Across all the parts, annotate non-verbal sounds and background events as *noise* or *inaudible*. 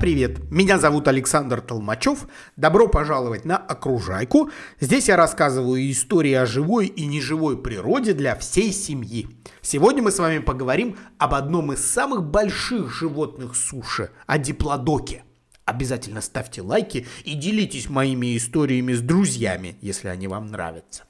привет! Меня зовут Александр Толмачев. Добро пожаловать на Окружайку. Здесь я рассказываю истории о живой и неживой природе для всей семьи. Сегодня мы с вами поговорим об одном из самых больших животных суши, о диплодоке. Обязательно ставьте лайки и делитесь моими историями с друзьями, если они вам нравятся.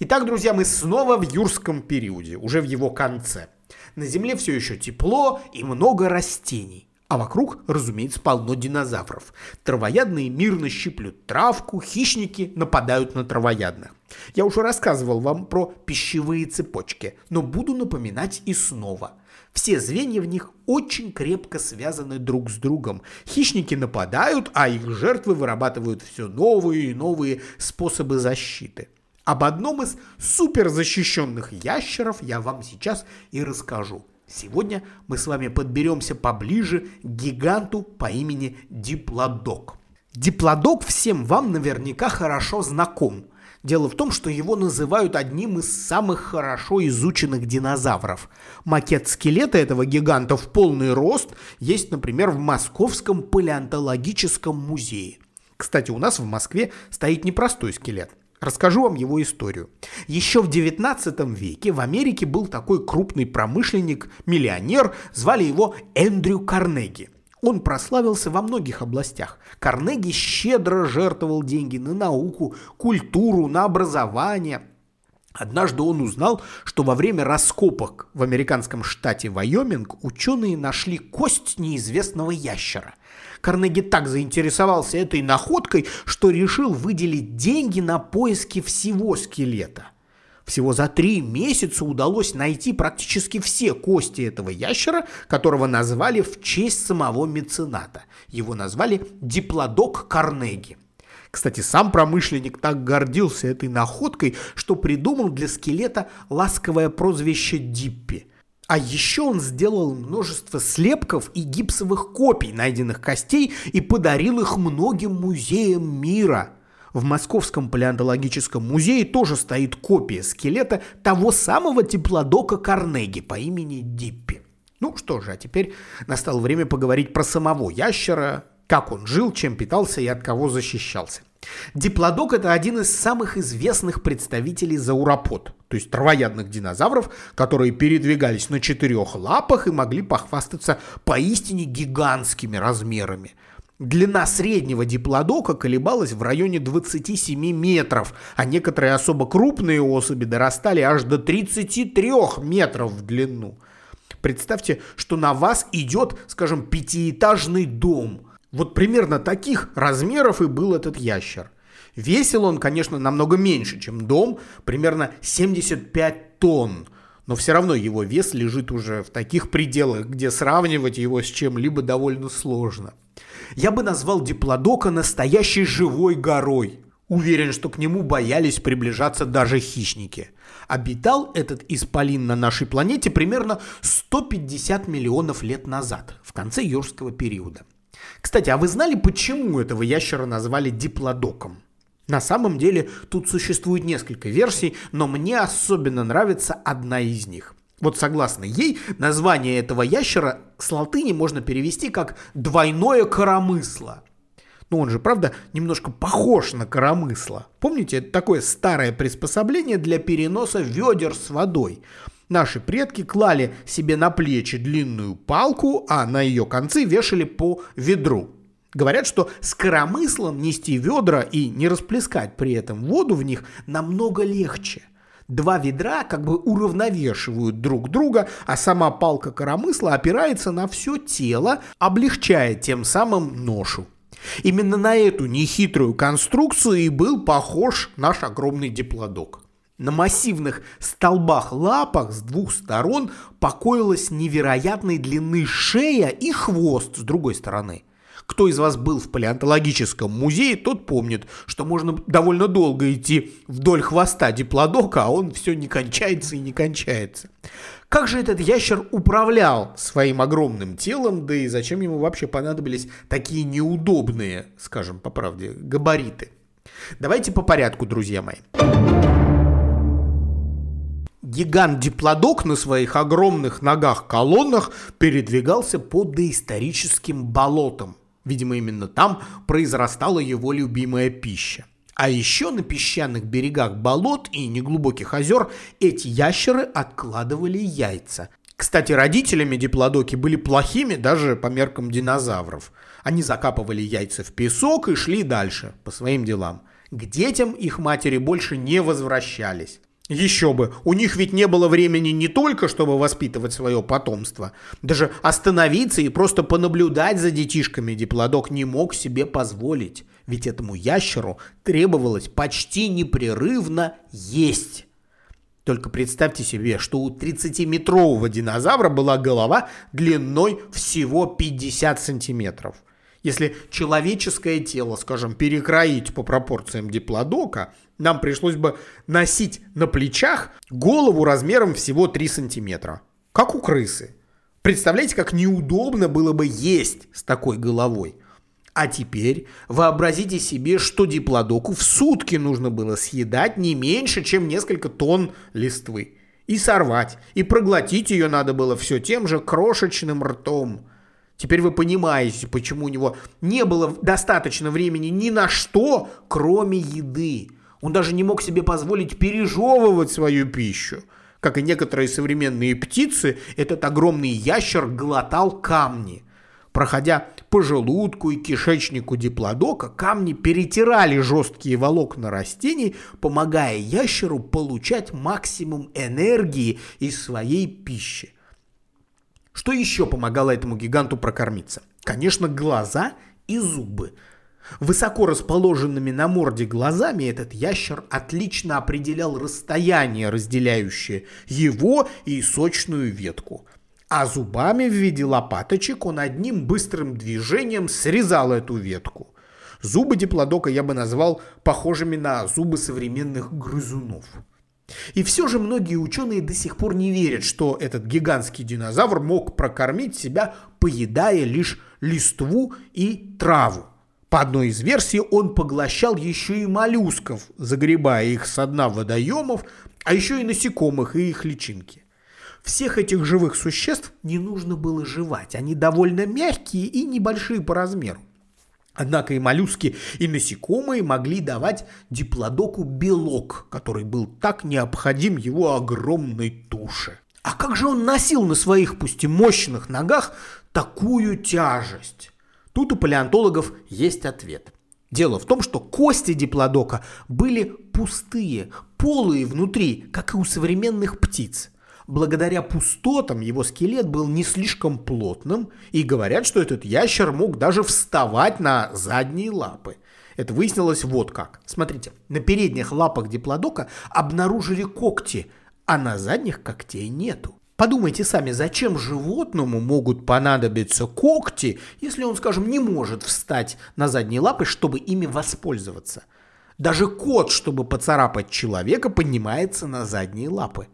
Итак, друзья, мы снова в юрском периоде, уже в его конце. На Земле все еще тепло и много растений. А вокруг, разумеется, полно динозавров. Травоядные мирно щиплют травку, хищники нападают на травоядных. Я уже рассказывал вам про пищевые цепочки, но буду напоминать и снова. Все звенья в них очень крепко связаны друг с другом. Хищники нападают, а их жертвы вырабатывают все новые и новые способы защиты. Об одном из суперзащищенных ящеров я вам сейчас и расскажу. Сегодня мы с вами подберемся поближе к гиганту по имени Диплодок. Диплодок всем вам наверняка хорошо знаком. Дело в том, что его называют одним из самых хорошо изученных динозавров. Макет скелета этого гиганта в полный рост есть, например, в Московском палеонтологическом музее. Кстати, у нас в Москве стоит непростой скелет. Расскажу вам его историю. Еще в 19 веке в Америке был такой крупный промышленник, миллионер, звали его Эндрю Карнеги. Он прославился во многих областях. Карнеги щедро жертвовал деньги на науку, культуру, на образование. Однажды он узнал, что во время раскопок в американском штате Вайоминг ученые нашли кость неизвестного ящера – Карнеги так заинтересовался этой находкой, что решил выделить деньги на поиски всего скелета. Всего за три месяца удалось найти практически все кости этого ящера, которого назвали в честь самого мецената. Его назвали Диплодок Карнеги. Кстати, сам промышленник так гордился этой находкой, что придумал для скелета ласковое прозвище Диппи – а еще он сделал множество слепков и гипсовых копий найденных костей и подарил их многим музеям мира. В Московском палеонтологическом музее тоже стоит копия скелета того самого теплодока Карнеги по имени Диппи. Ну что же, а теперь настало время поговорить про самого ящера, как он жил, чем питался и от кого защищался. Диплодок – это один из самых известных представителей зауропод, то есть травоядных динозавров, которые передвигались на четырех лапах и могли похвастаться поистине гигантскими размерами. Длина среднего диплодока колебалась в районе 27 метров, а некоторые особо крупные особи дорастали аж до 33 метров в длину. Представьте, что на вас идет, скажем, пятиэтажный дом – вот примерно таких размеров и был этот ящер. Весил он, конечно, намного меньше, чем дом, примерно 75 тонн. Но все равно его вес лежит уже в таких пределах, где сравнивать его с чем-либо довольно сложно. Я бы назвал Диплодока настоящей живой горой. Уверен, что к нему боялись приближаться даже хищники. Обитал этот исполин на нашей планете примерно 150 миллионов лет назад, в конце юрского периода. Кстати, а вы знали, почему этого ящера назвали диплодоком? На самом деле тут существует несколько версий, но мне особенно нравится одна из них. Вот согласно ей, название этого ящера с латыни можно перевести как «двойное коромысло». Но он же, правда, немножко похож на коромысло. Помните, это такое старое приспособление для переноса ведер с водой. Наши предки клали себе на плечи длинную палку, а на ее концы вешали по ведру. Говорят, что с коромыслом нести ведра и не расплескать при этом воду в них намного легче. Два ведра как бы уравновешивают друг друга, а сама палка коромысла опирается на все тело, облегчая тем самым ношу. Именно на эту нехитрую конструкцию и был похож наш огромный диплодок. На массивных столбах-лапах с двух сторон покоилась невероятной длины шея и хвост с другой стороны. Кто из вас был в палеонтологическом музее, тот помнит, что можно довольно долго идти вдоль хвоста диплодока, а он все не кончается и не кончается. Как же этот ящер управлял своим огромным телом, да и зачем ему вообще понадобились такие неудобные, скажем по правде, габариты? Давайте по порядку, друзья мои. Гигант-диплодок на своих огромных ногах-колоннах передвигался по доисторическим болотам. Видимо, именно там произрастала его любимая пища. А еще на песчаных берегах болот и неглубоких озер эти ящеры откладывали яйца. Кстати, родителями диплодоки были плохими даже по меркам динозавров. Они закапывали яйца в песок и шли дальше по своим делам. К детям их матери больше не возвращались. Еще бы, у них ведь не было времени не только, чтобы воспитывать свое потомство. Даже остановиться и просто понаблюдать за детишками диплодок не мог себе позволить. Ведь этому ящеру требовалось почти непрерывно есть. Только представьте себе, что у 30-метрового динозавра была голова длиной всего 50 сантиметров. Если человеческое тело, скажем, перекроить по пропорциям диплодока, нам пришлось бы носить на плечах голову размером всего 3 сантиметра. Как у крысы. Представляете, как неудобно было бы есть с такой головой. А теперь вообразите себе, что диплодоку в сутки нужно было съедать не меньше, чем несколько тонн листвы. И сорвать, и проглотить ее надо было все тем же крошечным ртом. Теперь вы понимаете, почему у него не было достаточно времени ни на что, кроме еды. Он даже не мог себе позволить пережевывать свою пищу. Как и некоторые современные птицы, этот огромный ящер глотал камни. Проходя по желудку и кишечнику диплодока, камни перетирали жесткие волокна растений, помогая ящеру получать максимум энергии из своей пищи. Что еще помогало этому гиганту прокормиться? Конечно, глаза и зубы. Высоко расположенными на морде глазами этот ящер отлично определял расстояние, разделяющее его и сочную ветку – а зубами в виде лопаточек он одним быстрым движением срезал эту ветку. Зубы диплодока я бы назвал похожими на зубы современных грызунов. И все же многие ученые до сих пор не верят, что этот гигантский динозавр мог прокормить себя, поедая лишь листву и траву. По одной из версий он поглощал еще и моллюсков, загребая их со дна водоемов, а еще и насекомых и их личинки. Всех этих живых существ не нужно было жевать. Они довольно мягкие и небольшие по размеру. Однако и моллюски, и насекомые могли давать диплодоку белок, который был так необходим его огромной туше. А как же он носил на своих, пусть и мощных ногах, такую тяжесть? Тут у палеонтологов есть ответ. Дело в том, что кости диплодока были пустые, полые внутри, как и у современных птиц благодаря пустотам его скелет был не слишком плотным, и говорят, что этот ящер мог даже вставать на задние лапы. Это выяснилось вот как. Смотрите, на передних лапах диплодока обнаружили когти, а на задних когтей нету. Подумайте сами, зачем животному могут понадобиться когти, если он, скажем, не может встать на задние лапы, чтобы ими воспользоваться? Даже кот, чтобы поцарапать человека, поднимается на задние лапы.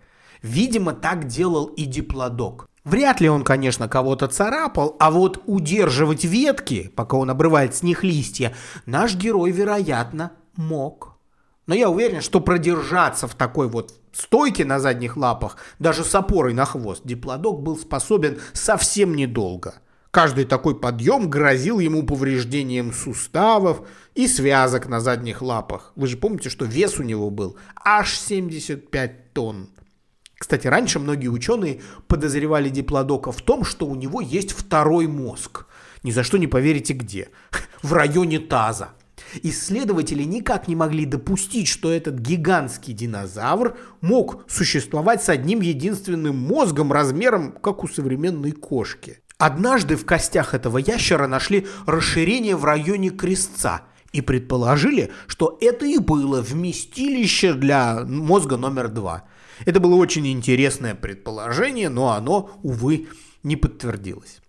Видимо, так делал и диплодок. Вряд ли он, конечно, кого-то царапал, а вот удерживать ветки, пока он обрывает с них листья, наш герой, вероятно, мог. Но я уверен, что продержаться в такой вот стойке на задних лапах, даже с опорой на хвост, диплодок был способен совсем недолго. Каждый такой подъем грозил ему повреждением суставов и связок на задних лапах. Вы же помните, что вес у него был аж 75 тонн. Кстати, раньше многие ученые подозревали диплодока в том, что у него есть второй мозг. Ни за что не поверите где. *laughs* В районе таза. Исследователи никак не могли допустить, что этот гигантский динозавр мог существовать с одним единственным мозгом размером, как у современной кошки. Однажды в костях этого ящера нашли расширение в районе крестца и предположили, что это и было вместилище для мозга номер два – это было очень интересное предположение, но оно, увы, не подтвердилось.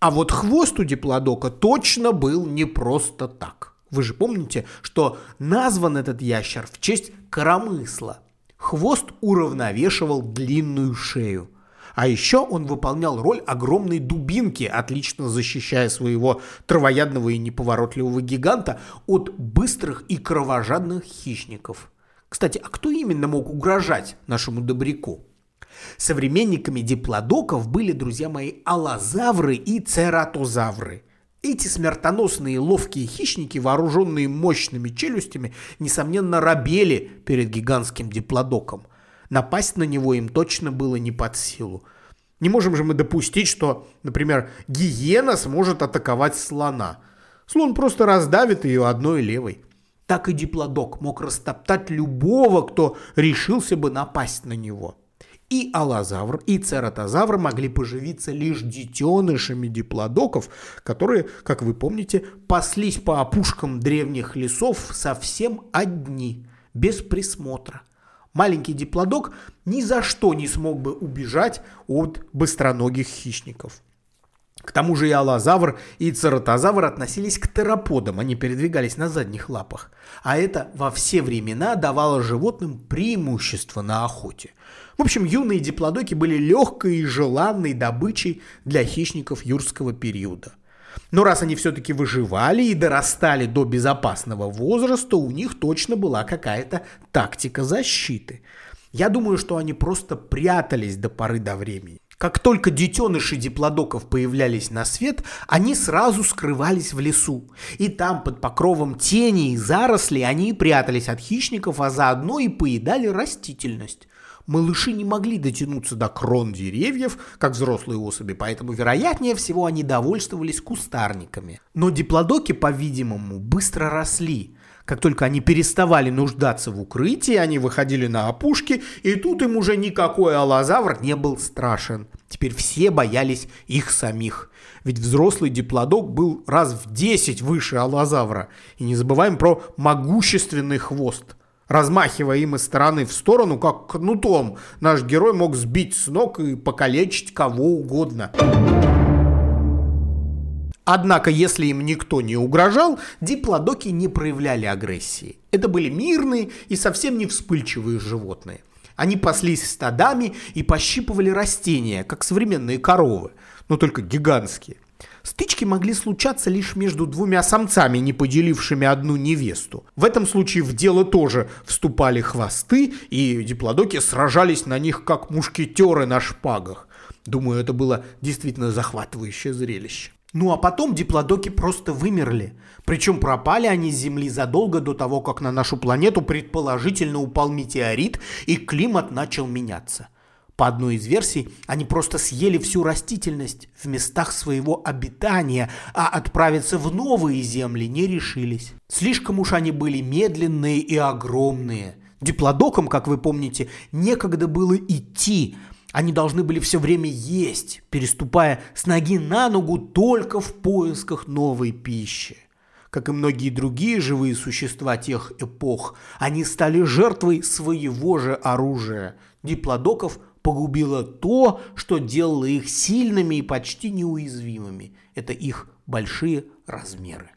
А вот хвост у диплодока точно был не просто так. Вы же помните, что назван этот ящер в честь коромысла. Хвост уравновешивал длинную шею. А еще он выполнял роль огромной дубинки, отлично защищая своего травоядного и неповоротливого гиганта от быстрых и кровожадных хищников. Кстати, а кто именно мог угрожать нашему добряку? Современниками диплодоков были, друзья мои, аллозавры и цератозавры. Эти смертоносные ловкие хищники, вооруженные мощными челюстями, несомненно робели перед гигантским диплодоком. Напасть на него им точно было не под силу. Не можем же мы допустить, что, например, гиена сможет атаковать слона. Слон просто раздавит ее одной левой. Так и диплодок мог растоптать любого, кто решился бы напасть на него. И аллозавр, и цератозавр могли поживиться лишь детенышами диплодоков, которые, как вы помните, паслись по опушкам древних лесов совсем одни, без присмотра. Маленький диплодок ни за что не смог бы убежать от быстроногих хищников. К тому же и аллозавр, и цератозавр относились к тераподам, они передвигались на задних лапах. А это во все времена давало животным преимущество на охоте. В общем, юные диплодоки были легкой и желанной добычей для хищников юрского периода. Но раз они все-таки выживали и дорастали до безопасного возраста, у них точно была какая-то тактика защиты. Я думаю, что они просто прятались до поры до времени. Как только детеныши диплодоков появлялись на свет, они сразу скрывались в лесу. И там, под покровом тени и зарослей, они прятались от хищников, а заодно и поедали растительность. Малыши не могли дотянуться до крон деревьев, как взрослые особи, поэтому, вероятнее всего, они довольствовались кустарниками. Но диплодоки, по-видимому, быстро росли. Как только они переставали нуждаться в укрытии, они выходили на опушки, и тут им уже никакой аллозавр не был страшен. Теперь все боялись их самих. Ведь взрослый диплодок был раз в 10 выше аллозавра. И не забываем про могущественный хвост. Размахивая им из стороны в сторону, как кнутом, наш герой мог сбить с ног и покалечить кого угодно. Однако, если им никто не угрожал, диплодоки не проявляли агрессии. Это были мирные и совсем не вспыльчивые животные. Они паслись стадами и пощипывали растения, как современные коровы, но только гигантские. Стычки могли случаться лишь между двумя самцами, не поделившими одну невесту. В этом случае в дело тоже вступали хвосты, и диплодоки сражались на них, как мушкетеры на шпагах. Думаю, это было действительно захватывающее зрелище. Ну а потом диплодоки просто вымерли. Причем пропали они с Земли задолго до того, как на нашу планету предположительно упал метеорит и климат начал меняться. По одной из версий, они просто съели всю растительность в местах своего обитания, а отправиться в новые земли не решились. Слишком уж они были медленные и огромные. Диплодокам, как вы помните, некогда было идти, они должны были все время есть, переступая с ноги на ногу только в поисках новой пищи. Как и многие другие живые существа тех эпох, они стали жертвой своего же оружия. Диплодоков погубило то, что делало их сильными и почти неуязвимыми. Это их большие размеры.